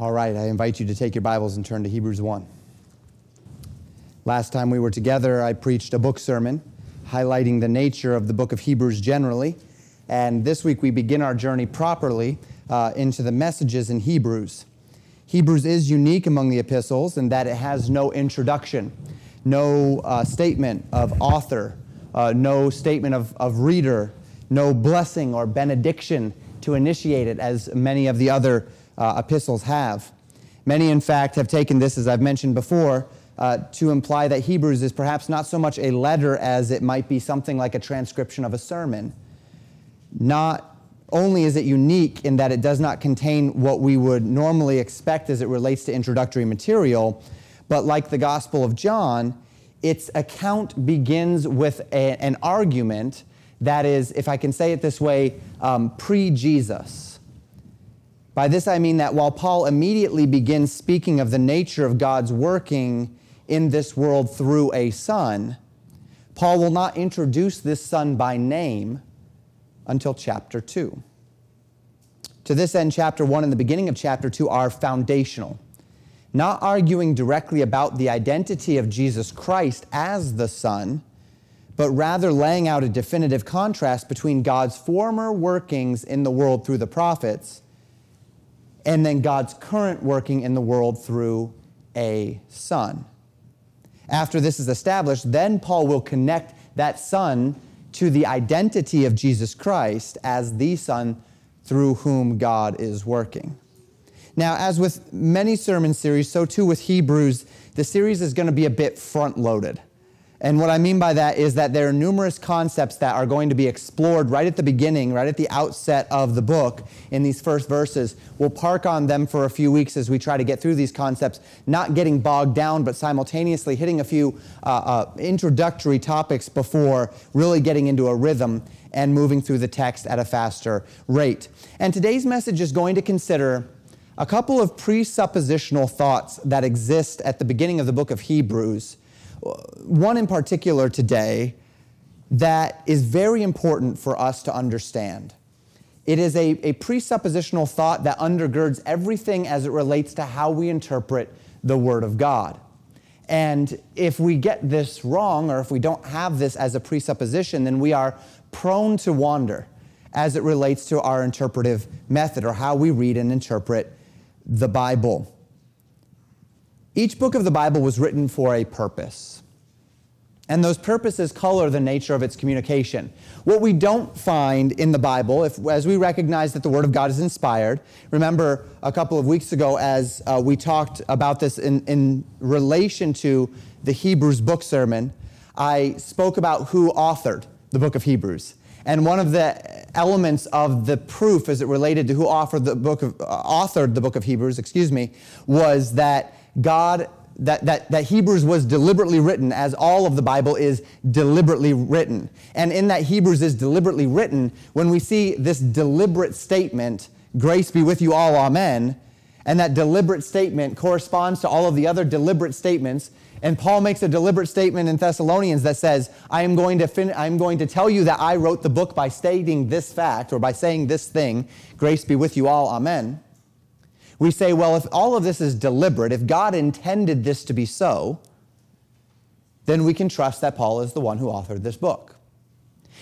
All right, I invite you to take your Bibles and turn to Hebrews 1. Last time we were together, I preached a book sermon highlighting the nature of the book of Hebrews generally. And this week we begin our journey properly uh, into the messages in Hebrews. Hebrews is unique among the epistles in that it has no introduction, no uh, statement of author, uh, no statement of, of reader, no blessing or benediction to initiate it, as many of the other uh, epistles have. Many, in fact, have taken this, as I've mentioned before, uh, to imply that Hebrews is perhaps not so much a letter as it might be something like a transcription of a sermon. Not only is it unique in that it does not contain what we would normally expect as it relates to introductory material, but like the Gospel of John, its account begins with a, an argument that is, if I can say it this way, um, pre Jesus by this I mean that while Paul immediately begins speaking of the nature of God's working in this world through a son, Paul will not introduce this son by name until chapter 2. To this end, chapter 1 and the beginning of chapter 2 are foundational, not arguing directly about the identity of Jesus Christ as the Son, but rather laying out a definitive contrast between God's former workings in the world through the prophets and then God's current working in the world through a son. After this is established, then Paul will connect that son to the identity of Jesus Christ as the son through whom God is working. Now, as with many sermon series, so too with Hebrews, the series is going to be a bit front loaded. And what I mean by that is that there are numerous concepts that are going to be explored right at the beginning, right at the outset of the book in these first verses. We'll park on them for a few weeks as we try to get through these concepts, not getting bogged down, but simultaneously hitting a few uh, uh, introductory topics before really getting into a rhythm and moving through the text at a faster rate. And today's message is going to consider a couple of presuppositional thoughts that exist at the beginning of the book of Hebrews one in particular today that is very important for us to understand. It is a, a presuppositional thought that undergirds everything as it relates to how we interpret the Word of God. And if we get this wrong, or if we don't have this as a presupposition, then we are prone to wander as it relates to our interpretive method or how we read and interpret the Bible. Each book of the Bible was written for a purpose. And those purposes color the nature of its communication. What we don't find in the Bible, if, as we recognize that the Word of God is inspired, remember a couple of weeks ago as uh, we talked about this in, in relation to the Hebrews book sermon, I spoke about who authored the book of Hebrews. And one of the elements of the proof as it related to who authored the book of, uh, authored the book of Hebrews, excuse me, was that God, that, that, that Hebrews was deliberately written, as all of the Bible is deliberately written. And in that Hebrews is deliberately written, when we see this deliberate statement, grace be with you all, amen, and that deliberate statement corresponds to all of the other deliberate statements. And Paul makes a deliberate statement in Thessalonians that says, I am going to, fin- I am going to tell you that I wrote the book by stating this fact or by saying this thing. Grace be with you all. Amen we say, well, if all of this is deliberate, if God intended this to be so, then we can trust that Paul is the one who authored this book.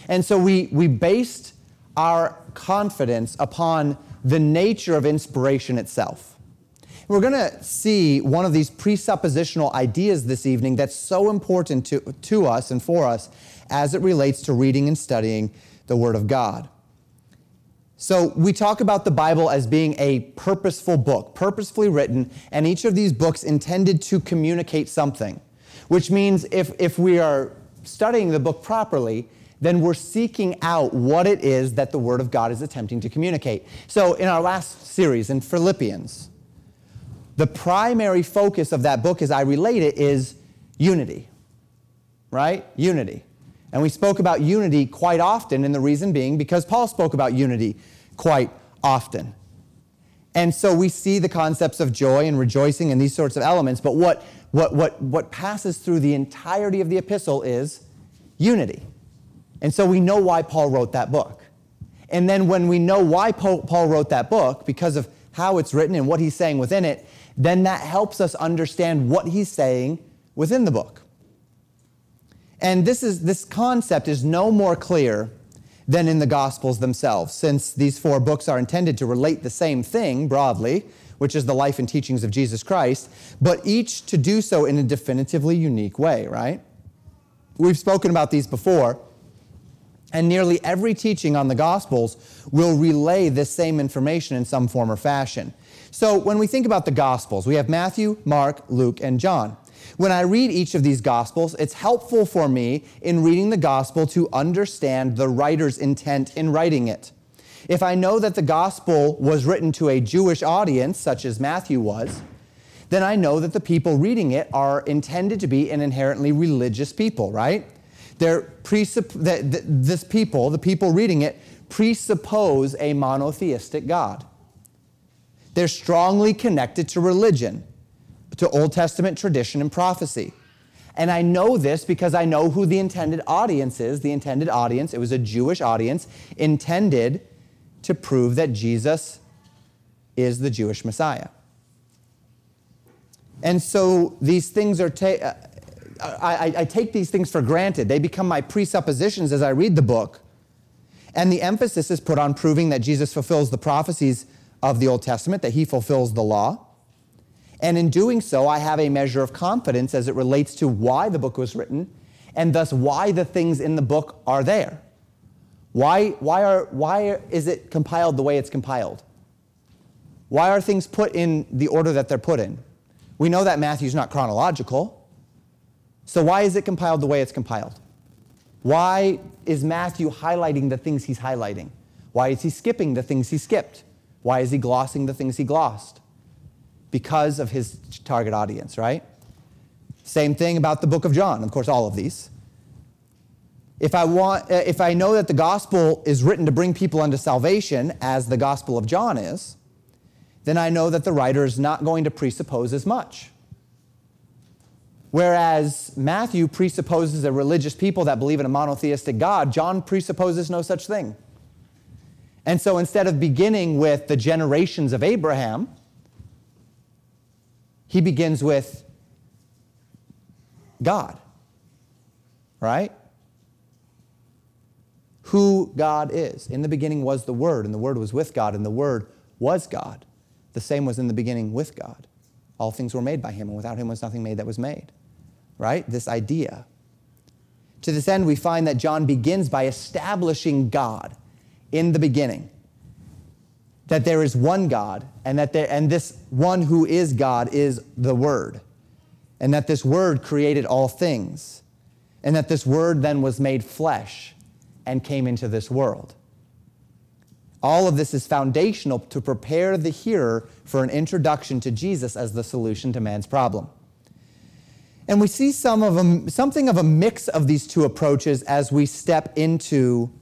And so we, we based our confidence upon the nature of inspiration itself. We're going to see one of these presuppositional ideas this evening that's so important to, to us and for us as it relates to reading and studying the Word of God. So we talk about the Bible as being a purposeful book, purposefully written, and each of these books intended to communicate something, which means if, if we are studying the book properly, then we're seeking out what it is that the Word of God is attempting to communicate. So in our last series in Philippians, the primary focus of that book, as I relate it, is unity, right? Unity. And we spoke about unity quite often, and the reason being because Paul spoke about unity quite often. And so we see the concepts of joy and rejoicing and these sorts of elements, but what, what, what, what passes through the entirety of the epistle is unity. And so we know why Paul wrote that book. And then when we know why Paul wrote that book, because of how it's written and what he's saying within it, then that helps us understand what he's saying within the book. And this, is, this concept is no more clear than in the Gospels themselves, since these four books are intended to relate the same thing broadly, which is the life and teachings of Jesus Christ, but each to do so in a definitively unique way, right? We've spoken about these before, and nearly every teaching on the Gospels will relay this same information in some form or fashion. So when we think about the Gospels, we have Matthew, Mark, Luke, and John. When I read each of these Gospels, it's helpful for me in reading the Gospel to understand the writer's intent in writing it. If I know that the Gospel was written to a Jewish audience, such as Matthew was, then I know that the people reading it are intended to be an inherently religious people, right? They're presupp- this people, the people reading it, presuppose a monotheistic God. They're strongly connected to religion to Old Testament tradition and prophecy. And I know this because I know who the intended audience is. The intended audience, it was a Jewish audience, intended to prove that Jesus is the Jewish Messiah. And so these things are, ta- uh, I, I take these things for granted. They become my presuppositions as I read the book. And the emphasis is put on proving that Jesus fulfills the prophecies of the Old Testament, that he fulfills the law. And in doing so, I have a measure of confidence as it relates to why the book was written and thus why the things in the book are there. Why, why, are, why is it compiled the way it's compiled? Why are things put in the order that they're put in? We know that Matthew's not chronological. So why is it compiled the way it's compiled? Why is Matthew highlighting the things he's highlighting? Why is he skipping the things he skipped? Why is he glossing the things he glossed? Because of his target audience, right? Same thing about the book of John, of course, all of these. If I, want, uh, if I know that the gospel is written to bring people unto salvation, as the gospel of John is, then I know that the writer is not going to presuppose as much. Whereas Matthew presupposes a religious people that believe in a monotheistic God, John presupposes no such thing. And so instead of beginning with the generations of Abraham, he begins with God, right? Who God is. In the beginning was the Word, and the Word was with God, and the Word was God. The same was in the beginning with God. All things were made by Him, and without Him was nothing made that was made, right? This idea. To this end, we find that John begins by establishing God in the beginning that there is one God and that there, and this one who is God is the Word, and that this Word created all things, and that this Word then was made flesh and came into this world. All of this is foundational to prepare the hearer for an introduction to Jesus as the solution to man's problem. And we see some of a, something of a mix of these two approaches as we step into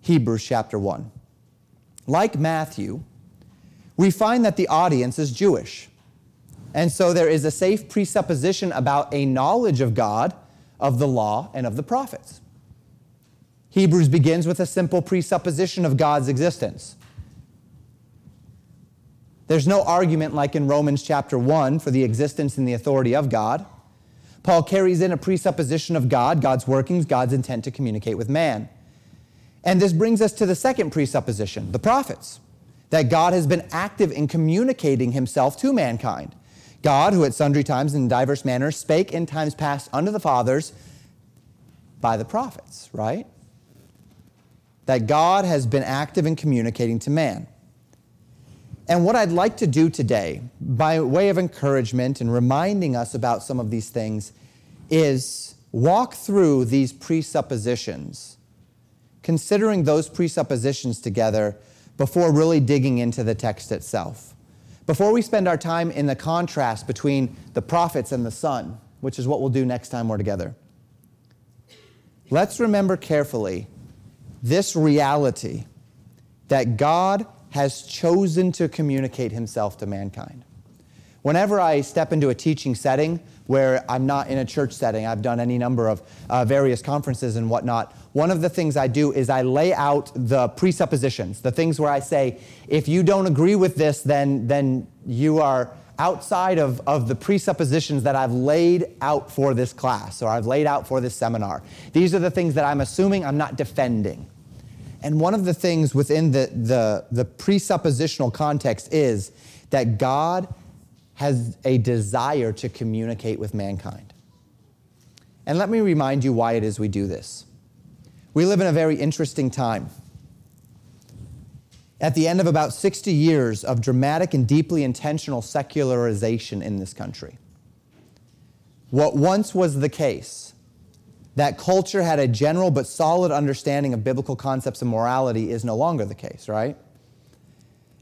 Hebrews chapter 1 like Matthew, we find that the audience is Jewish. And so there is a safe presupposition about a knowledge of God, of the law, and of the prophets. Hebrews begins with a simple presupposition of God's existence. There's no argument like in Romans chapter 1 for the existence and the authority of God. Paul carries in a presupposition of God, God's workings, God's intent to communicate with man. And this brings us to the second presupposition the prophets, that God has been active in communicating himself to mankind. God, who at sundry times and in diverse manners spake in times past unto the fathers by the prophets, right? That God has been active in communicating to man. And what I'd like to do today, by way of encouragement and reminding us about some of these things, is walk through these presuppositions considering those presuppositions together before really digging into the text itself. Before we spend our time in the contrast between the prophets and the Son, which is what we'll do next time we're together, let's remember carefully this reality that God has chosen to communicate himself to mankind. Whenever I step into a teaching setting where I'm not in a church setting, I've done any number of uh, various conferences and whatnot, one of the things I do is I lay out the presuppositions, the things where I say, if you don't agree with this, then, then you are outside of, of the presuppositions that I've laid out for this class or I've laid out for this seminar. These are the things that I'm assuming I'm not defending. And one of the things within the, the, the presuppositional context is that God has a desire to communicate with mankind. And let me remind you why it is we do this. We live in a very interesting time. At the end of about 60 years of dramatic and deeply intentional secularization in this country, what once was the case, that culture had a general but solid understanding of biblical concepts and morality, is no longer the case, right?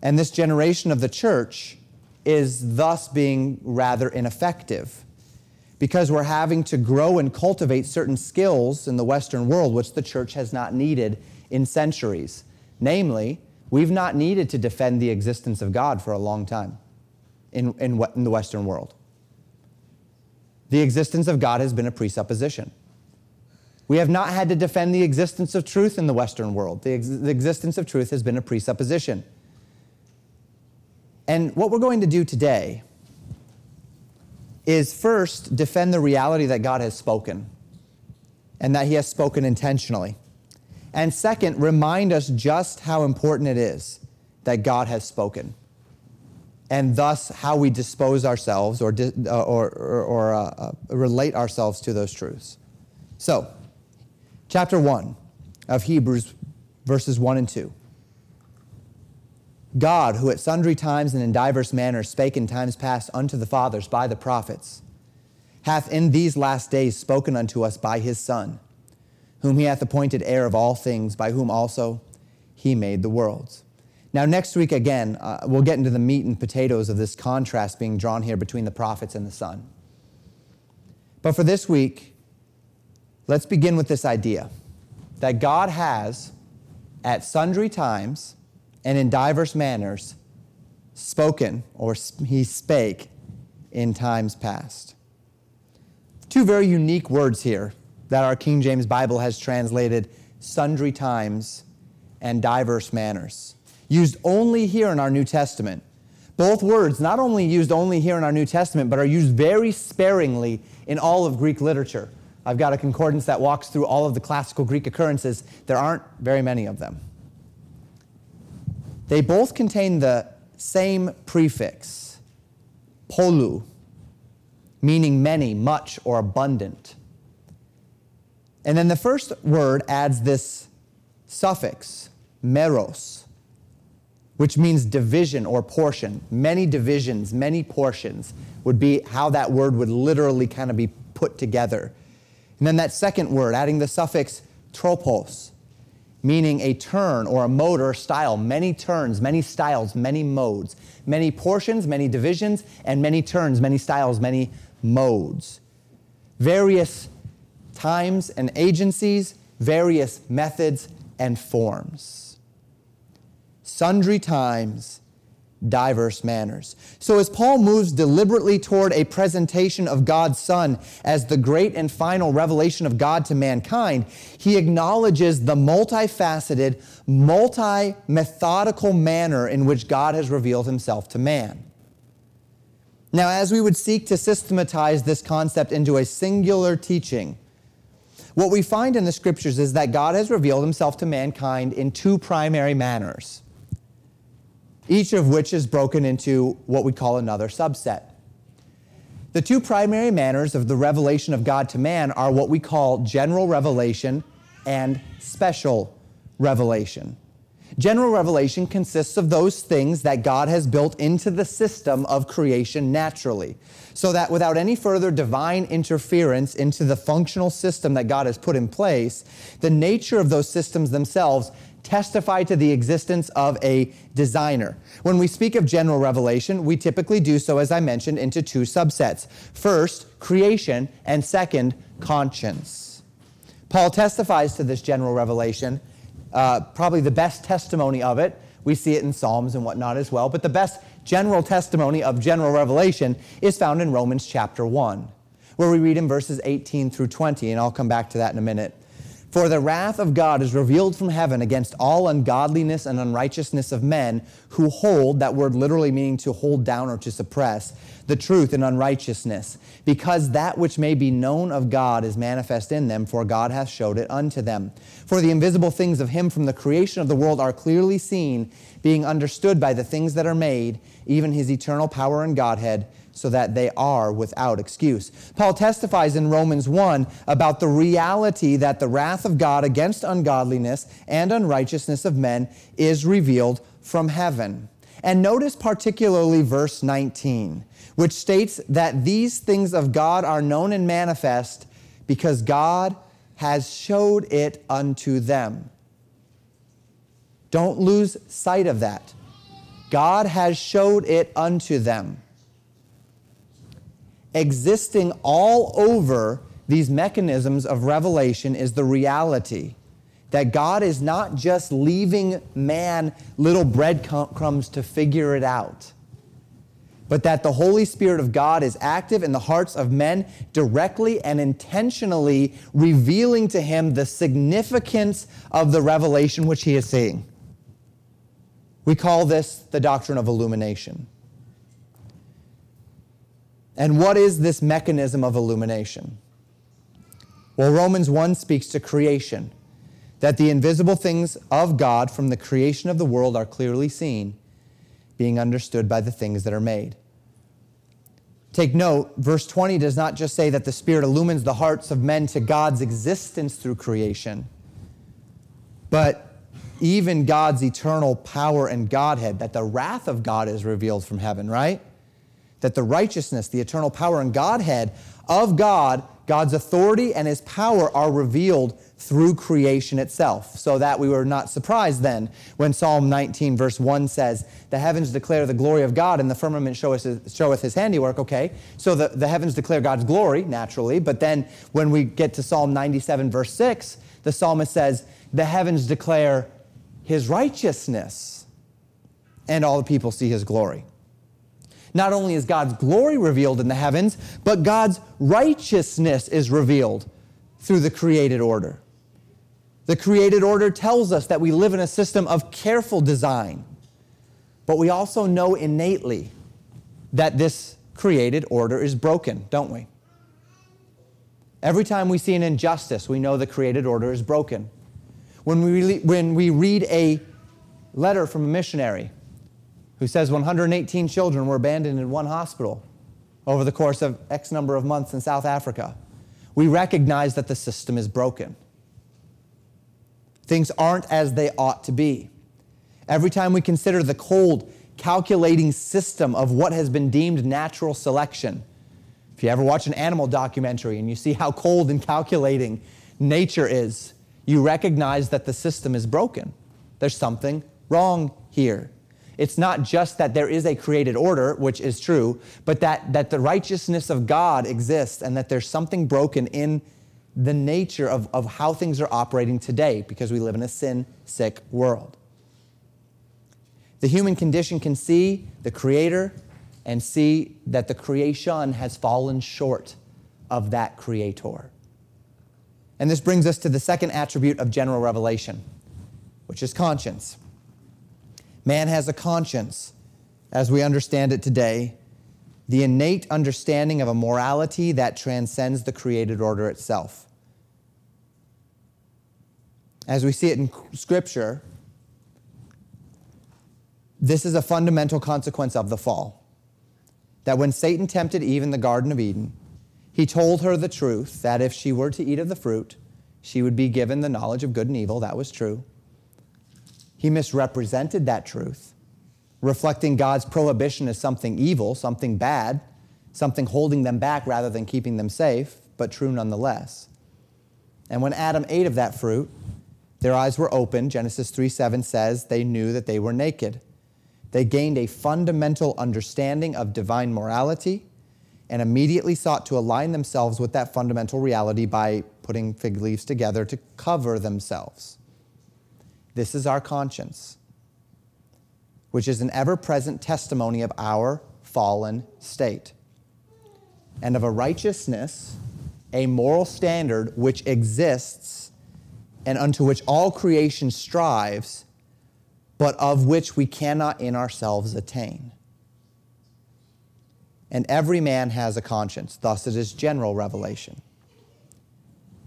And this generation of the church is thus being rather ineffective because we're having to grow and cultivate certain skills in the Western world which the church has not needed in centuries. Namely, we've not needed to defend the existence of God for a long time in, in, in the Western world. The existence of God has been a presupposition. We have not had to defend the existence of truth in the Western world. The, ex- the existence of truth has been a presupposition. And what we're going to do today is first defend the reality that God has spoken and that He has spoken intentionally. And second, remind us just how important it is that God has spoken and thus how we dispose ourselves or, uh, or, or, or uh, uh, relate ourselves to those truths. So, chapter 1 of Hebrews, verses 1 and 2. God, who at sundry times and in divers manners spake in times past unto the fathers by the prophets, hath in these last days spoken unto us by his Son, whom he hath appointed heir of all things, by whom also he made the worlds. Now, next week, again, uh, we'll get into the meat and potatoes of this contrast being drawn here between the prophets and the Son. But for this week, let's begin with this idea that God has, at sundry times, and in diverse manners spoken, or he spake in times past. Two very unique words here that our King James Bible has translated sundry times and diverse manners, used only here in our New Testament. Both words not only used only here in our New Testament, but are used very sparingly in all of Greek literature. I've got a concordance that walks through all of the classical Greek occurrences. There aren't very many of them. They both contain the same prefix, polu, meaning many, much, or abundant. And then the first word adds this suffix, meros, which means division or portion. Many divisions, many portions would be how that word would literally kind of be put together. And then that second word, adding the suffix tropos, meaning a turn or a mode or a style, many turns, many styles, many modes, many portions, many divisions, and many turns, many styles, many modes. Various times and agencies, various methods and forms. Sundry times, diverse manners. So, as Paul moves deliberately toward a presentation of God's Son as the great and final revelation of God to mankind, he acknowledges the multifaceted, multi methodical manner in which God has revealed himself to man. Now, as we would seek to systematize this concept into a singular teaching, what we find in the scriptures is that God has revealed himself to mankind in two primary manners each of which is broken into what we call another subset. The two primary manners of the revelation of God to man are what we call general revelation and special revelation. General revelation consists of those things that God has built into the system of creation naturally, so that without any further divine interference into the functional system that God has put in place, the nature of those systems themselves testify to the existence of a designer. When we speak of general revelation, we typically do so, as I mentioned, into two subsets. First, creation, and second, conscience. Paul testifies to this general revelation. Uh, probably the best testimony of it, we see it in Psalms and whatnot as well, but the best general testimony of general revelation is found in Romans chapter 1, where we read in verses 18 through 20, and I'll come back to that in a minute. For the wrath of God is revealed from heaven against all ungodliness and unrighteousness of men who hold, that word literally meaning to hold down or to suppress, the truth in unrighteousness, because that which may be known of God is manifest in them, for God hath showed it unto them. For the invisible things of him from the creation of the world are clearly seen, being understood by the things that are made, even his eternal power and Godhead so that they are without excuse. Paul testifies in Romans 1 about the reality that the wrath of God against ungodliness and unrighteousness of men is revealed from heaven. And notice particularly verse 19, which states that these things of God are known and manifest because God has showed it unto them. Don't lose sight of that. God has showed it unto them existing all over these mechanisms of revelation is the reality that God is not just leaving man little breadcrumbs to figure it out, but that the Holy Spirit of God is active in the hearts of men directly and intentionally revealing to him the significance of the revelation which he is seeing. We call this the doctrine of illumination. And what is this mechanism of illumination? Well, Romans 1 speaks to creation, that the invisible things of God from the creation of the world are clearly seen, being understood by the things that are made. Take note, verse 20 does not just say that the Spirit illumines the hearts of men to God's existence through creation, but even God's eternal power and Godhead, that the wrath of God is revealed from heaven, right? that the righteousness, the eternal power and Godhead of God, God's authority and his power are revealed through creation itself. So that we were not surprised then when Psalm 19, verse 1 says, The heavens declare the glory of God, and the firmament showeth his, showeth his handiwork. Okay, so the, the heavens declare God's glory, naturally. But then when we get to Psalm 97, verse 6, the psalmist says, The heavens declare his righteousness, and all the people see his glory. Not only is God's glory revealed in the heavens, but God's righteousness is revealed through the created order. The created order tells us that we live in a system of careful design, but we also know innately that this created order is broken, don't we? Every time we see an injustice, we know the created order is broken. When we, when we read a letter from a missionary who says 118 children were abandoned in one hospital over the course of X number of months in South Africa. We recognize that the system is broken. Things aren't as they ought to be. Every time we consider the cold, calculating system of what has been deemed natural selection, if you ever watch an animal documentary and you see how cold and calculating nature is, you recognize that the system is broken. There's something wrong here. It's not just that there is a created order, which is true, but that, that the righteousness of God exists and that there's something broken in the nature of, of how things are operating today because we live in a sin sick world. The human condition can see the Creator and see that the creation has fallen short of that Creator. And this brings us to the second attribute of general revelation, which is conscience. Man has a conscience, as we understand it today, the innate understanding of a morality that transcends the created order itself. As we see it in Scripture, this is a fundamental consequence of the fall. That when Satan tempted Eve in the Garden of Eden, he told her the truth that if she were to eat of the fruit, she would be given the knowledge of good and evil. That was true. He misrepresented that truth, reflecting God's prohibition as something evil, something bad, something holding them back rather than keeping them safe, but true nonetheless. And when Adam ate of that fruit, their eyes were opened. Genesis 3 7 says they knew that they were naked. They gained a fundamental understanding of divine morality and immediately sought to align themselves with that fundamental reality by putting fig leaves together to cover themselves. This is our conscience, which is an ever present testimony of our fallen state and of a righteousness, a moral standard which exists and unto which all creation strives, but of which we cannot in ourselves attain. And every man has a conscience, thus it is general revelation.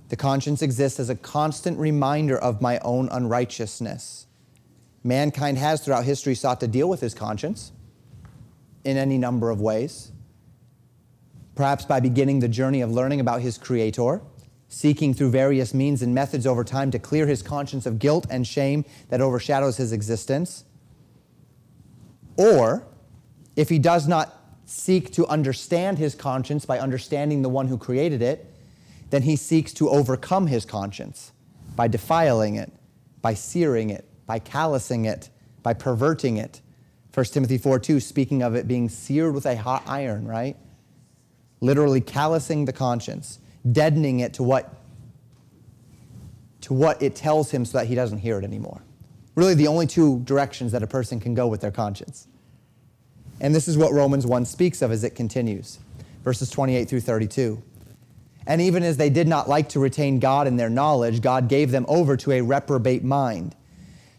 The conscience exists as a constant reminder of my own unrighteousness. Mankind has throughout history sought to deal with his conscience in any number of ways. Perhaps by beginning the journey of learning about his Creator, seeking through various means and methods over time to clear his conscience of guilt and shame that overshadows his existence. Or, if he does not seek to understand his conscience by understanding the one who created it, then he seeks to overcome his conscience by defiling it, by searing it, by callousing it, by perverting it. 1 Timothy 4 2, speaking of it being seared with a hot iron, right? Literally callousing the conscience, deadening it to what, to what it tells him so that he doesn't hear it anymore. Really, the only two directions that a person can go with their conscience. And this is what Romans 1 speaks of as it continues, verses 28 through 32. And even as they did not like to retain God in their knowledge, God gave them over to a reprobate mind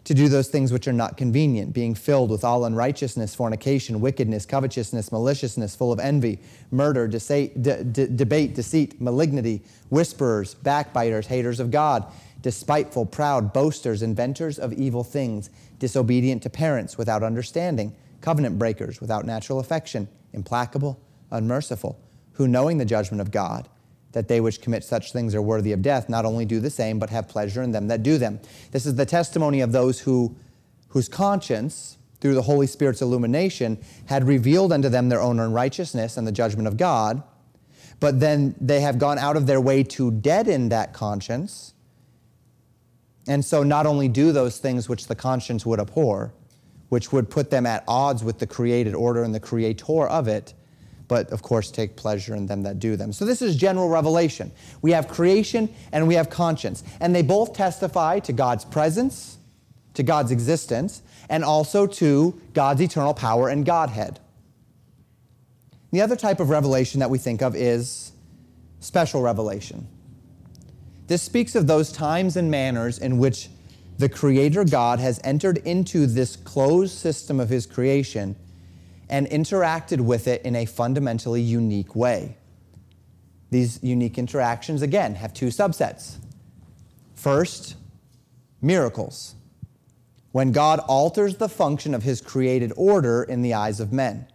to do those things which are not convenient, being filled with all unrighteousness, fornication, wickedness, covetousness, maliciousness, full of envy, murder, debate, deceit, malignity, whisperers, backbiters, haters of God, despiteful, proud, boasters, inventors of evil things, disobedient to parents, without understanding, covenant breakers, without natural affection, implacable, unmerciful, who knowing the judgment of God, that they which commit such things are worthy of death, not only do the same, but have pleasure in them that do them. This is the testimony of those who, whose conscience, through the Holy Spirit's illumination, had revealed unto them their own unrighteousness and the judgment of God. But then they have gone out of their way to deaden that conscience. And so not only do those things which the conscience would abhor, which would put them at odds with the created order and the creator of it, but of course take pleasure in them that do them. So this is general revelation. We have creation and we have conscience, and they both testify to God's presence, to God's existence, and also to God's eternal power and Godhead. The other type of revelation that we think of is special revelation. This speaks of those times and manners in which the Creator God has entered into this closed system of His creation and interacted with it in a fundamentally unique way. These unique interactions, again, have two subsets. First, miracles, when God alters the function of his created order in the eyes of men.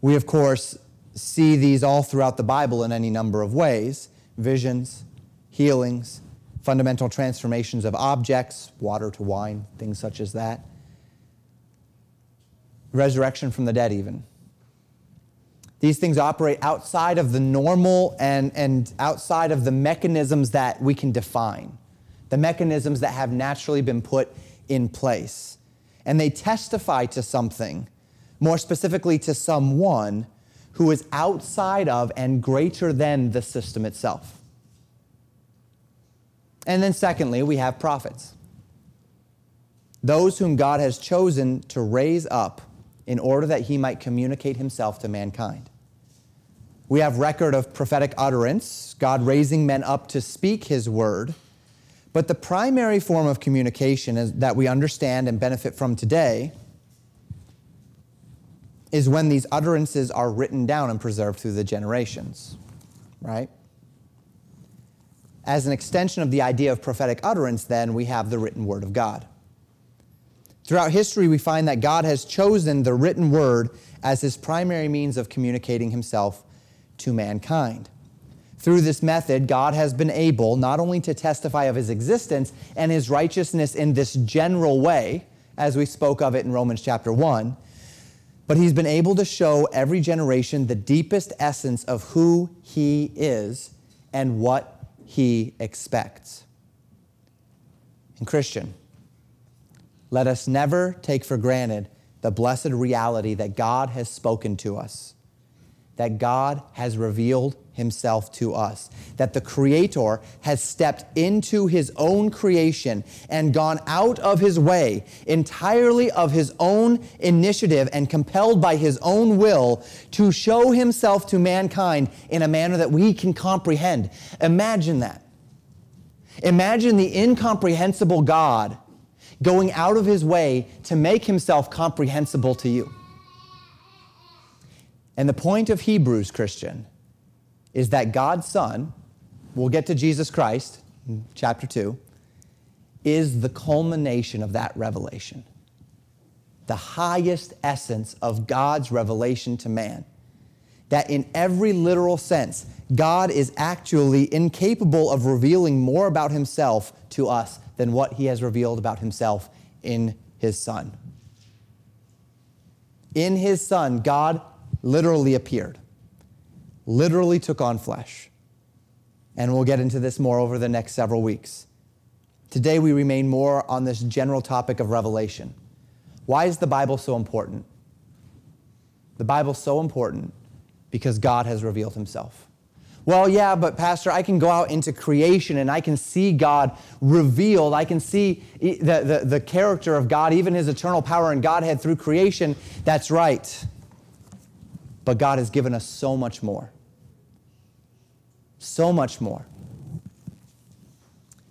We, of course, see these all throughout the Bible in any number of ways visions, healings, fundamental transformations of objects, water to wine, things such as that resurrection from the dead, even. These things operate outside of the normal and, and outside of the mechanisms that we can define, the mechanisms that have naturally been put in place. And they testify to something, more specifically to someone who is outside of and greater than the system itself. And then, secondly, we have prophets. Those whom God has chosen to raise up in order that he might communicate himself to mankind. We have record of prophetic utterance, God raising men up to speak his word. But the primary form of communication that we understand and benefit from today is when these utterances are written down and preserved through the generations, right? As an extension of the idea of prophetic utterance, then, we have the written word of God. Throughout history, we find that God has chosen the written word as his primary means of communicating himself to mankind. Through this method, God has been able not only to testify of his existence and his righteousness in this general way, as we spoke of it in Romans chapter 1, but he's been able to show every generation the deepest essence of who he is and what he expects. And Christian, let us never take for granted the blessed reality that God has spoken to us, that God has revealed himself to us, that the Creator has stepped into his own creation and gone out of his way, entirely of his own initiative and compelled by his own will to show himself to mankind in a manner that we can comprehend. Imagine that. Imagine the incomprehensible God going out of his way to make himself comprehensible to you. And the point of Hebrews, Christian, is that God's Son, we'll get to Jesus Christ chapter 2, is the culmination of that revelation. The highest essence of God's revelation to man. That in every literal sense, God is actually incapable of revealing more about himself to us than what he has revealed about himself in his Son. In his Son, God literally appeared, literally took on flesh. And we'll get into this more over the next several weeks. Today, we remain more on this general topic of revelation. Why is the Bible so important? The Bible's so important because God has revealed himself. Well, yeah, but Pastor, I can go out into creation and I can see God revealed. I can see the, the, the character of God, even his eternal power and Godhead through creation. That's right. But God has given us so much more. So much more.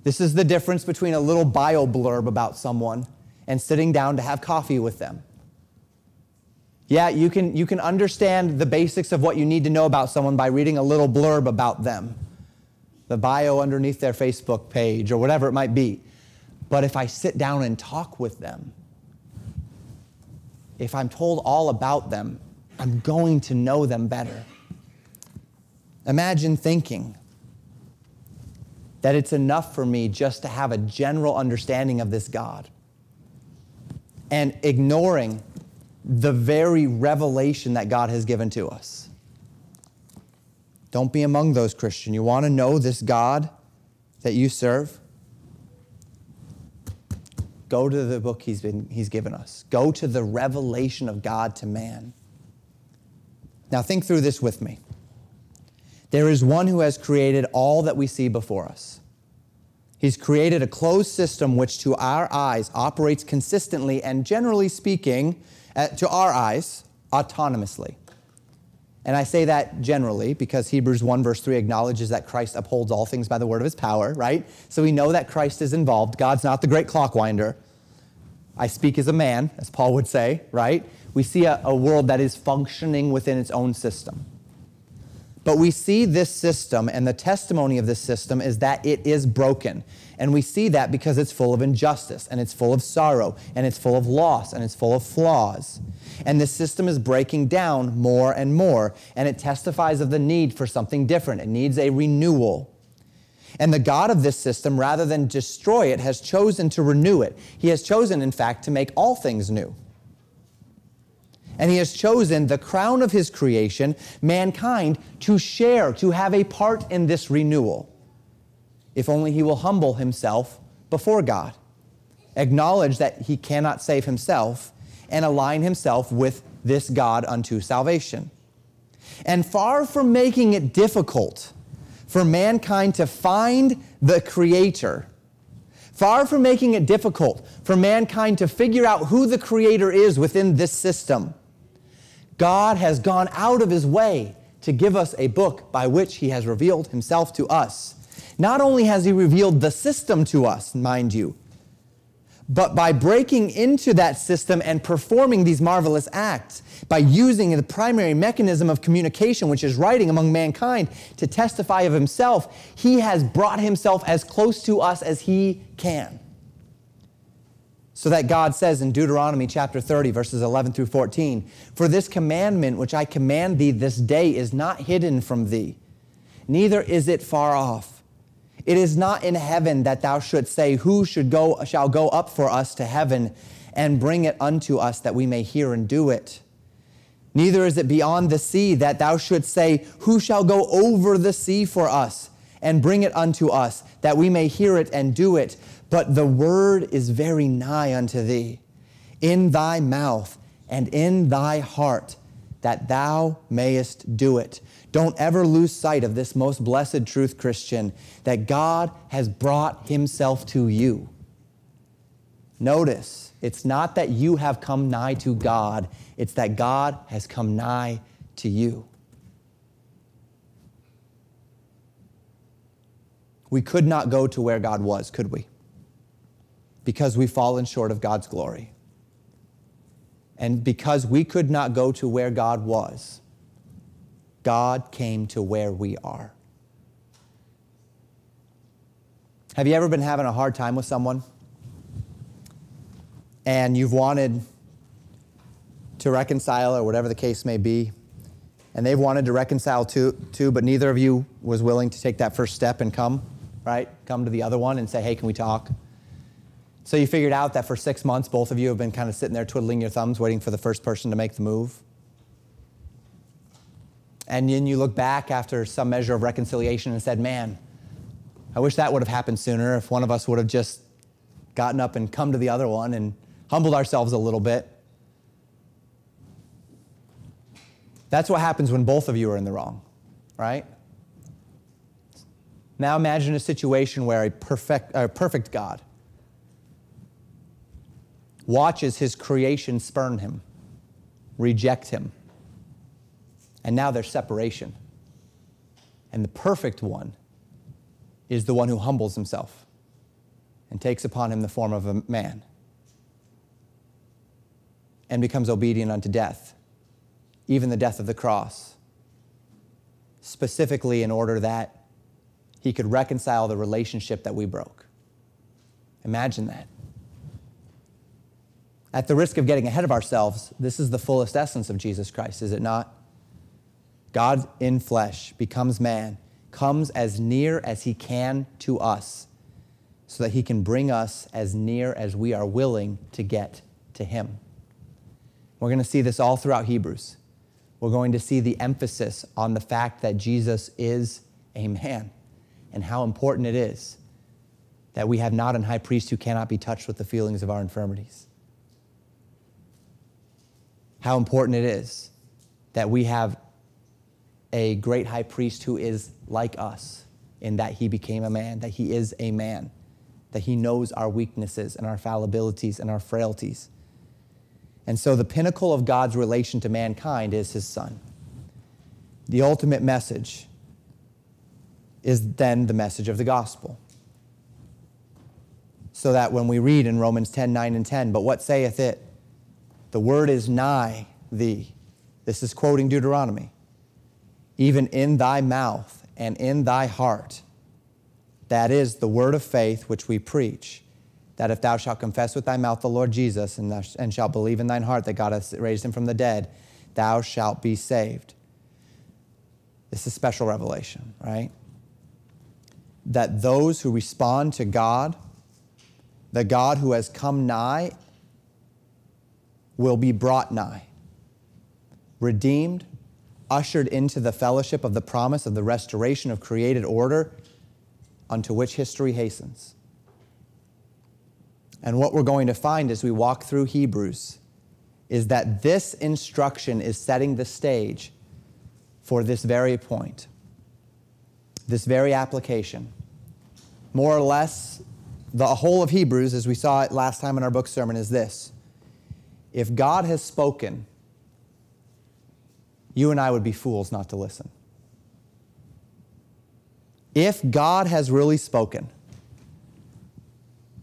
This is the difference between a little bio blurb about someone and sitting down to have coffee with them. Yeah, you can, you can understand the basics of what you need to know about someone by reading a little blurb about them, the bio underneath their Facebook page, or whatever it might be. But if I sit down and talk with them, if I'm told all about them, I'm going to know them better. Imagine thinking that it's enough for me just to have a general understanding of this God and ignoring the very revelation that God has given to us. Don't be among those, Christian. You want to know this God that you serve? Go to the book he's, been, he's given us. Go to the revelation of God to man. Now, think through this with me. There is one who has created all that we see before us. He's created a closed system which, to our eyes, operates consistently and, generally speaking, uh, to our eyes, autonomously. And I say that generally because Hebrews 1, verse 3 acknowledges that Christ upholds all things by the word of his power, right? So we know that Christ is involved. God's not the great clockwinder. I speak as a man, as Paul would say, right? We see a, a world that is functioning within its own system. But we see this system, and the testimony of this system is that it is broken. And we see that because it's full of injustice, and it's full of sorrow, and it's full of loss, and it's full of flaws. And this system is breaking down more and more, and it testifies of the need for something different. It needs a renewal. And the God of this system, rather than destroy it, has chosen to renew it. He has chosen, in fact, to make all things new and he has chosen the crown of his creation, mankind, to share, to have a part in this renewal. If only he will humble himself before God, acknowledge that he cannot save himself, and align himself with this God unto salvation. And far from making it difficult for mankind to find the Creator, far from making it difficult for mankind to figure out who the Creator is within this system, God has gone out of his way to give us a book by which he has revealed himself to us. Not only has he revealed the system to us, mind you, but by breaking into that system and performing these marvelous acts, by using the primary mechanism of communication, which is writing among mankind, to testify of himself, he has brought himself as close to us as he can. So that God says in Deuteronomy chapter 30, verses 11 through 14, For this commandment which I command thee this day is not hidden from thee, neither is it far off. It is not in heaven that thou shouldst say, Who should go, shall go up for us to heaven and bring it unto us that we may hear and do it? Neither is it beyond the sea that thou shouldst say, Who shall go over the sea for us and bring it unto us that we may hear it and do it? But the word is very nigh unto thee, in thy mouth and in thy heart, that thou mayest do it. Don't ever lose sight of this most blessed truth, Christian, that God has brought himself to you. Notice, it's not that you have come nigh to God, it's that God has come nigh to you. we could not go to where God was, could we? Because we've fallen short of God's glory. And because we could not go to where God was, God came to where we are. Have you ever been having a hard time with someone? And you've wanted to reconcile, or whatever the case may be, and they've wanted to reconcile too, too, but neither of you was willing to take that first step and come, right? Come to the other one and say, hey, can we talk? So you figured out that for six months, both of you have been kind of sitting there twiddling your thumbs, waiting for the first person to make the move. And then you look back after some measure of reconciliation and said, man, I wish that would have happened sooner if one of us would have just gotten up and come to the other one and humbled ourselves a little bit. That's what happens when both of you are in the wrong, right? Now imagine a situation where a perfect, a perfect God watches his creation spurn him, reject him. And now there's separation. And the perfect one is the one who humbles himself and takes upon him the form of a man and becomes obedient unto death, even the death of the cross, specifically in order that he could reconcile the relationship that we broke. Imagine that. At the risk of getting ahead of ourselves, this is the fullest essence of Jesus Christ, is it not? God in flesh becomes man, comes as near as he can to us, so that he can bring us as near as we are willing to get to him. We're going to see this all throughout Hebrews. We're going to see the emphasis on the fact that Jesus is a man and how important it is that we have not an high priest who cannot be touched with the feelings of our infirmities how important it is that we have a great high priest who is like us in that he became a man, that he is a man, that he knows our weaknesses and our fallibilities and our frailties. And so the pinnacle of God's relation to mankind is his son. The ultimate message is then the message of the gospel. So that when we read in Romans 10 9 and 10, but what saith it? The word is nigh thee. This is quoting Deuteronomy. Even in thy mouth and in thy heart. That is the word of faith which we preach. That if thou shalt confess with thy mouth the Lord Jesus and, thou, and shalt believe in thine heart that God hath raised him from the dead, thou shalt be saved. This is special revelation, right? That those who respond to God, the God who has come nigh will be brought nigh, redeemed, ushered into the fellowship of the promise of the restoration of created order unto which history hastens. And what we're going to find as we walk through Hebrews is that this instruction is setting the stage for this very point, this very application. More or less, the whole of Hebrews, as we saw it last time in our book sermon, is this if God has spoken, you and I would be fools not to listen. If God has really spoken,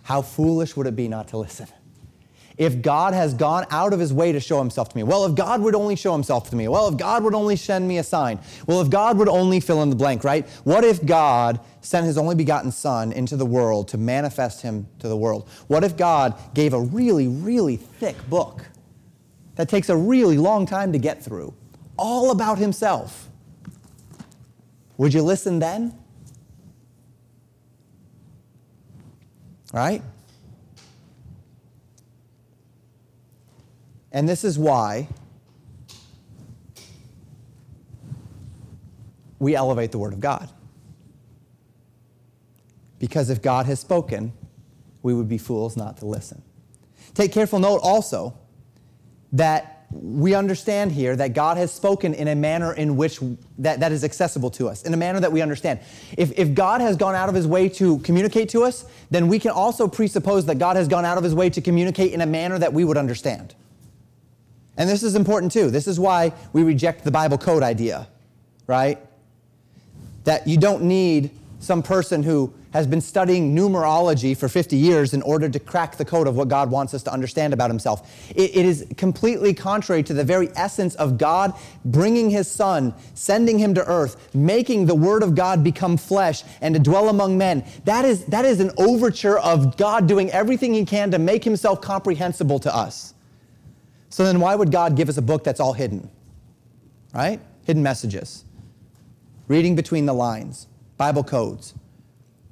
how foolish would it be not to listen? If God has gone out of his way to show himself to me, well, if God would only show himself to me, well, if God would only send me a sign, well, if God would only fill in the blank, right? What if God sent his only begotten Son into the world to manifest him to the world? What if God gave a really, really thick book that takes a really long time to get through, all about himself? Would you listen then? Right? And this is why we elevate the Word of God. Because if God has spoken, we would be fools not to listen. Take careful note also that we understand here that God has spoken in a manner in which that, that is accessible to us, in a manner that we understand. If, if God has gone out of his way to communicate to us, then we can also presuppose that God has gone out of his way to communicate in a manner that we would understand. And this is important too. This is why we reject the Bible code idea, right? That you don't need some person who has been studying numerology for 50 years in order to crack the code of what God wants us to understand about Himself. it, it is completely contrary to the very essence of God bringing His Son, sending Him to earth, making the Word of God become flesh and to dwell among men. That is, that is an overture of God doing everything He can to make Himself comprehensible to us. So then, why would God give us a book that's all hidden? Right? Hidden messages. Reading between the lines Bible codes,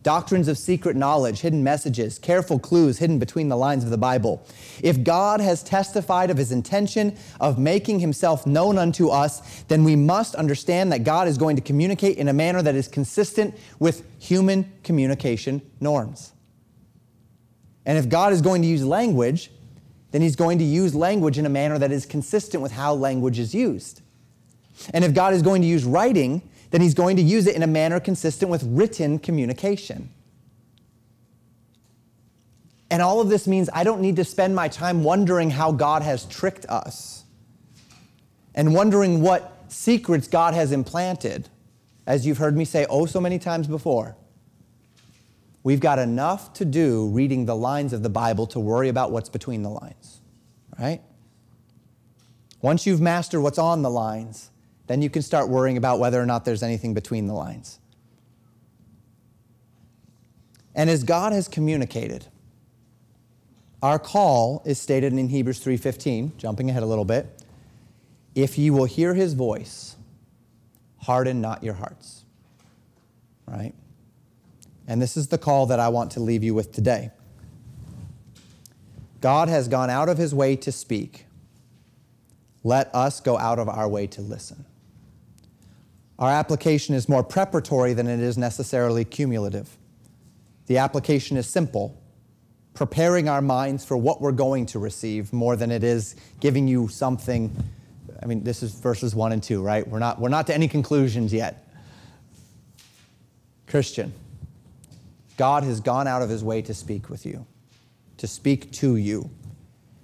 doctrines of secret knowledge, hidden messages, careful clues hidden between the lines of the Bible. If God has testified of his intention of making himself known unto us, then we must understand that God is going to communicate in a manner that is consistent with human communication norms. And if God is going to use language, then he's going to use language in a manner that is consistent with how language is used. And if God is going to use writing, then he's going to use it in a manner consistent with written communication. And all of this means I don't need to spend my time wondering how God has tricked us and wondering what secrets God has implanted. As you've heard me say oh so many times before, we've got enough to do reading the lines of the Bible to worry about what's between the lines, right? Once you've mastered what's on the lines, then you can start worrying about whether or not there's anything between the lines. And as God has communicated, our call is stated in Hebrews 3:15, jumping ahead a little bit. If ye will hear his voice, harden not your hearts. Right? And this is the call that I want to leave you with today. God has gone out of his way to speak. Let us go out of our way to listen. Our application is more preparatory than it is necessarily cumulative. The application is simple, preparing our minds for what we're going to receive more than it is giving you something. I mean, this is verses 1 and 2, right? We're not, we're not to any conclusions yet. Christian, God has gone out of his way to speak with you, to speak to you.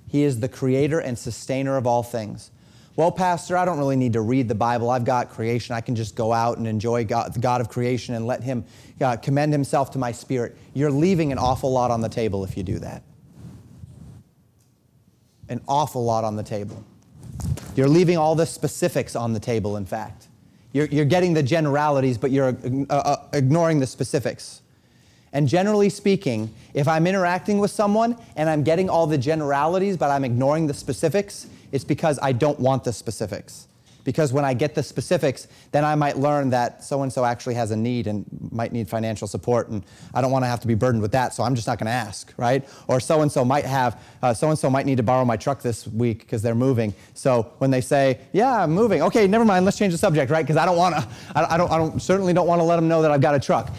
He is the creator and sustainer of all things. Well, Pastor, I don't really need to read the Bible. I've got creation. I can just go out and enjoy God, the God of creation and let Him uh, commend Himself to my spirit. You're leaving an awful lot on the table if you do that. An awful lot on the table. You're leaving all the specifics on the table, in fact. You're, you're getting the generalities, but you're uh, uh, ignoring the specifics. And generally speaking, if I'm interacting with someone and I'm getting all the generalities, but I'm ignoring the specifics, it's because I don't want the specifics. Because when I get the specifics, then I might learn that so and so actually has a need and might need financial support, and I don't want to have to be burdened with that, so I'm just not going to ask, right? Or so and so might have, so and so might need to borrow my truck this week because they're moving. So when they say, "Yeah, I'm moving," okay, never mind, let's change the subject, right? Because I don't want to, I don't, I don't, certainly don't want to let them know that I've got a truck.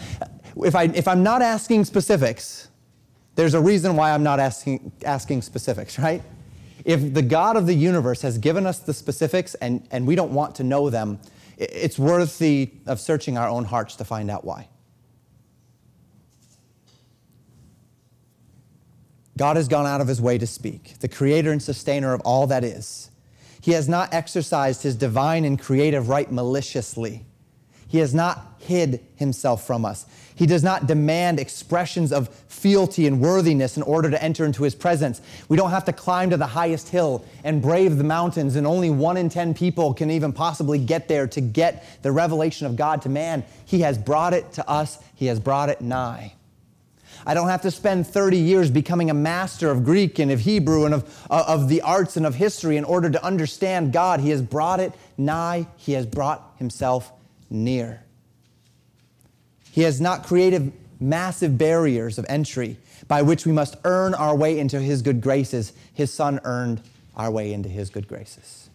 If I, if I'm not asking specifics, there's a reason why I'm not asking, asking specifics, right? If the God of the universe has given us the specifics and, and we don't want to know them, it's worthy of searching our own hearts to find out why. God has gone out of his way to speak, the creator and sustainer of all that is. He has not exercised his divine and creative right maliciously. He has not hid himself from us. He does not demand expressions of fealty and worthiness in order to enter into his presence. We don't have to climb to the highest hill and brave the mountains, and only one in 10 people can even possibly get there to get the revelation of God to man. He has brought it to us, He has brought it nigh. I don't have to spend 30 years becoming a master of Greek and of Hebrew and of, uh, of the arts and of history in order to understand God. He has brought it nigh, He has brought Himself near. He has not created massive barriers of entry by which we must earn our way into His good graces. His Son earned our way into His good graces.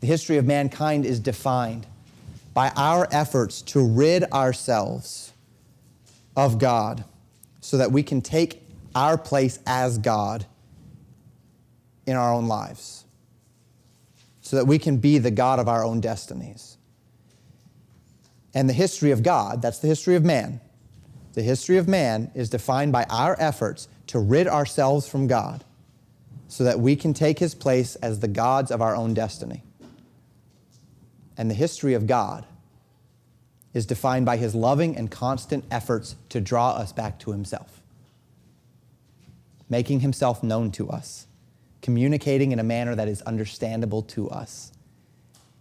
The history of mankind is defined by our efforts to rid ourselves of God so that we can take our place as God in our own lives, so that we can be the God of our own destinies and the history of God, that's the history of man. The history of man is defined by our efforts to rid ourselves from God so that we can take his place as the gods of our own destiny. And the history of God is defined by his loving and constant efforts to draw us back to himself, making himself known to us, communicating in a manner that is understandable to us.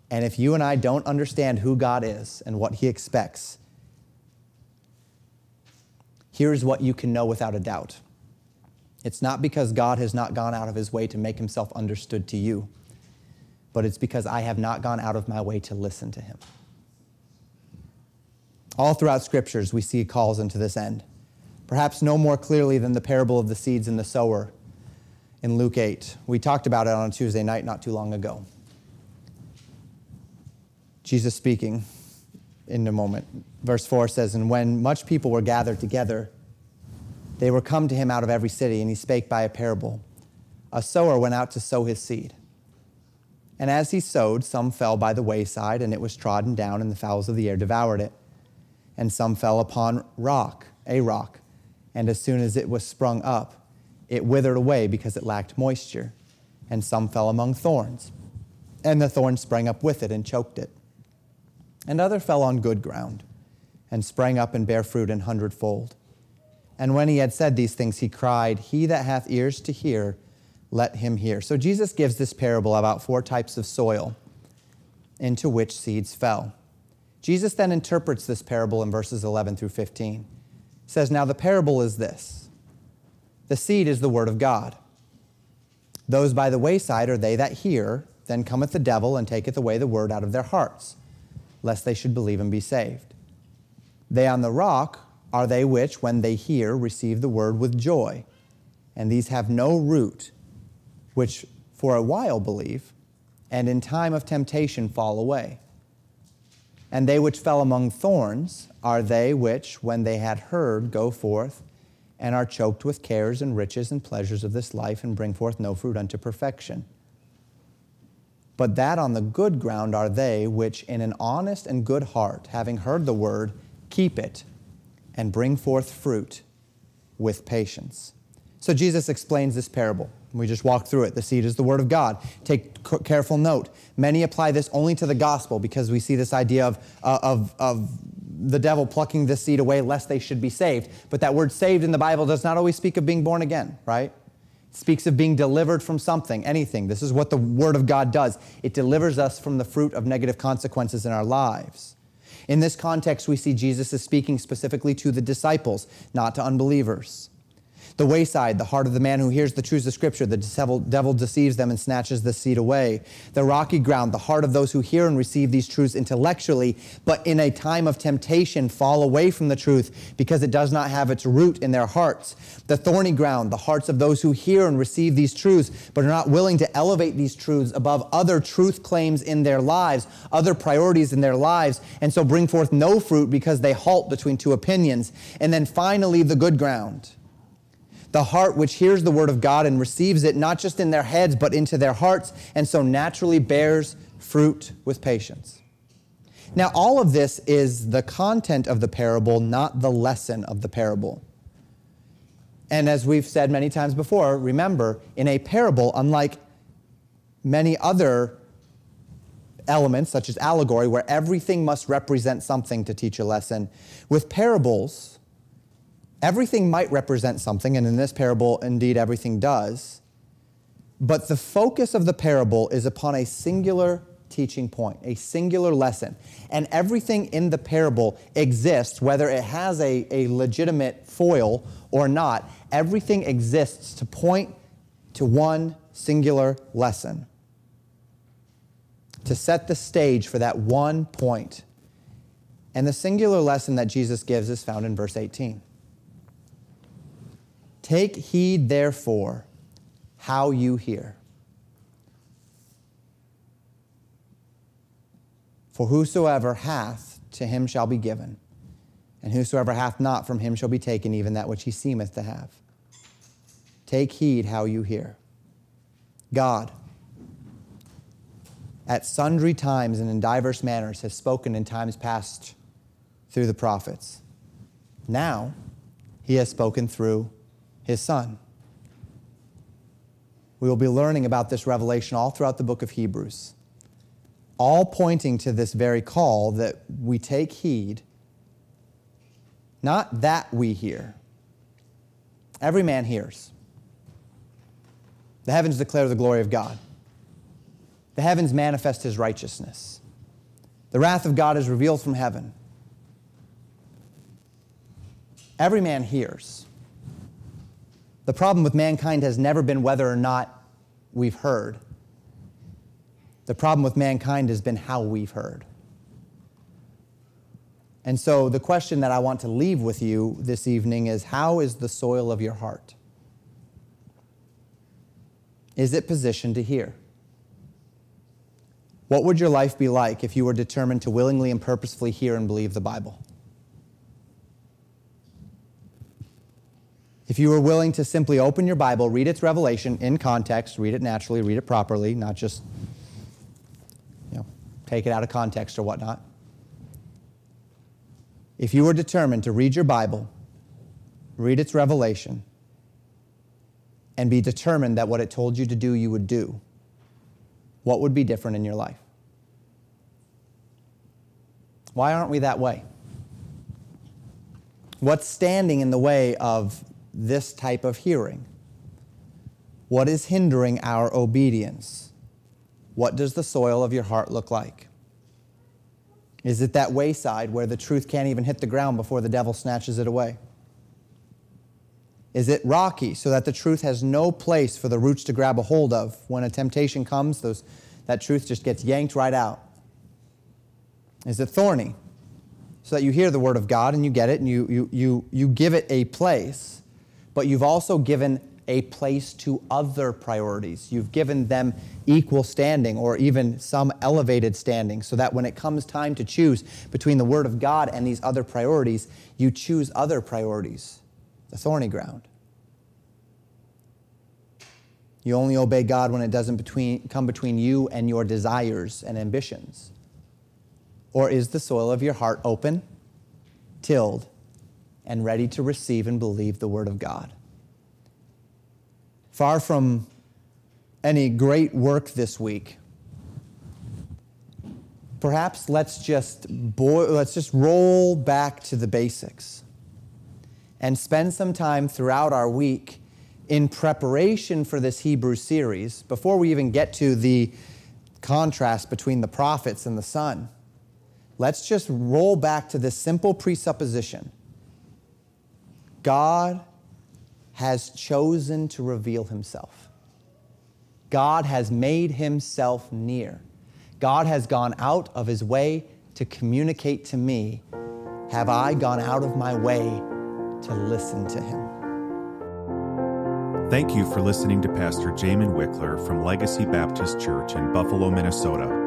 And if you and I don't understand who God is and what he expects, here's what you can know without a doubt. It's not because God has not gone out of his way to make himself understood to you, but it's because I have not gone out of my way to listen to him. All throughout scriptures, we see calls into this end. Perhaps no more clearly than the parable of the seeds and the sower in Luke 8. We talked about it on a Tuesday night not too long ago. Jesus speaking in a moment. Verse 4 says, And when much people were gathered together, they were come to him out of every city, and he spake by a parable. A sower went out to sow his seed. And as he sowed, some fell by the wayside, and it was trodden down, and the fowls of the air devoured it. And some fell upon rock, a rock, and as soon as it was sprung up, it withered away because it lacked moisture. And some fell among thorns, and the thorns sprang up with it and choked it. And other fell on good ground, and sprang up and bare fruit an hundredfold. And when he had said these things, he cried, He that hath ears to hear, let him hear. So Jesus gives this parable about four types of soil into which seeds fell. Jesus then interprets this parable in verses 11 through 15. He says, Now the parable is this the seed is the word of God. Those by the wayside are they that hear, then cometh the devil and taketh away the word out of their hearts, lest they should believe and be saved. They on the rock are they which, when they hear, receive the word with joy. And these have no root, which for a while believe, and in time of temptation fall away. And they which fell among thorns are they which, when they had heard, go forth and are choked with cares and riches and pleasures of this life and bring forth no fruit unto perfection. But that on the good ground are they which, in an honest and good heart, having heard the word, keep it and bring forth fruit with patience. So Jesus explains this parable. We just walked through it. The seed is the word of God. Take careful note. Many apply this only to the gospel because we see this idea of, uh, of, of the devil plucking this seed away lest they should be saved. But that word saved in the Bible does not always speak of being born again, right? Speaks of being delivered from something, anything. This is what the word of God does. It delivers us from the fruit of negative consequences in our lives. In this context, we see Jesus is speaking specifically to the disciples, not to unbelievers. The wayside, the heart of the man who hears the truths of Scripture, the devil, devil deceives them and snatches the seed away. The rocky ground, the heart of those who hear and receive these truths intellectually, but in a time of temptation fall away from the truth because it does not have its root in their hearts. The thorny ground, the hearts of those who hear and receive these truths, but are not willing to elevate these truths above other truth claims in their lives, other priorities in their lives, and so bring forth no fruit because they halt between two opinions. And then finally, the good ground the heart which hears the word of God and receives it not just in their heads, but into their hearts, and so naturally bears fruit with patience. Now, all of this is the content of the parable, not the lesson of the parable. And as we've said many times before, remember, in a parable, unlike many other elements, such as allegory, where everything must represent something to teach a lesson, with parables, Everything might represent something, and in this parable, indeed, everything does. But the focus of the parable is upon a singular teaching point, a singular lesson. And everything in the parable exists, whether it has a, a legitimate foil or not, everything exists to point to one singular lesson, to set the stage for that one point. And the singular lesson that Jesus gives is found in verse 18. Take heed, therefore, how you hear. For whosoever hath, to him shall be given, and whosoever hath not, from him shall be taken even that which he seemeth to have. Take heed how you hear. God, at sundry times and in diverse manners, has spoken in times past through the prophets. Now, he has spoken through his son. We will be learning about this revelation all throughout the book of Hebrews. all pointing to this very call that we take heed, not that we hear. Every man hears. The heavens declare the glory of God. The heavens manifest his righteousness. The wrath of God is revealed from heaven. Every man hears. The problem with mankind has never been whether or not we've heard. The problem with mankind has been how we've heard. And so, the question that I want to leave with you this evening is how is the soil of your heart? Is it positioned to hear? What would your life be like if you were determined to willingly and purposefully hear and believe the Bible? If you were willing to simply open your Bible, read its revelation in context, read it naturally, read it properly, not just you know, take it out of context or whatnot. If you were determined to read your Bible, read its revelation, and be determined that what it told you to do, you would do, what would be different in your life? Why aren't we that way? What's standing in the way of this type of hearing? What is hindering our obedience? What does the soil of your heart look like? Is it that wayside where the truth can't even hit the ground before the devil snatches it away? Is it rocky so that the truth has no place for the roots to grab a hold of? When a temptation comes, those, that truth just gets yanked right out. Is it thorny so that you hear the word of God and you get it and you, you, you, you give it a place, but you've also given a place to other priorities. You've given them equal standing or even some elevated standing so that when it comes time to choose between the Word of God and these other priorities, you choose other priorities, the thorny ground. You only obey God when it doesn't between, come between you and your desires and ambitions. Or is the soil of your heart open, tilled, and ready to receive and believe the Word of God? Far from any great work this week, perhaps let's just boil, let's just roll back to the basics and spend some time throughout our week in preparation for this Hebrew series before we even get to the contrast between the prophets and the Son. Let's just roll back to this simple presupposition God has chosen to reveal himself. God has made himself near. God has gone out of his way to communicate to me. Have I gone out of my way to listen to him? Thank you for listening to Pastor Jamin Wickler from Legacy Baptist Church in Buffalo, Minnesota.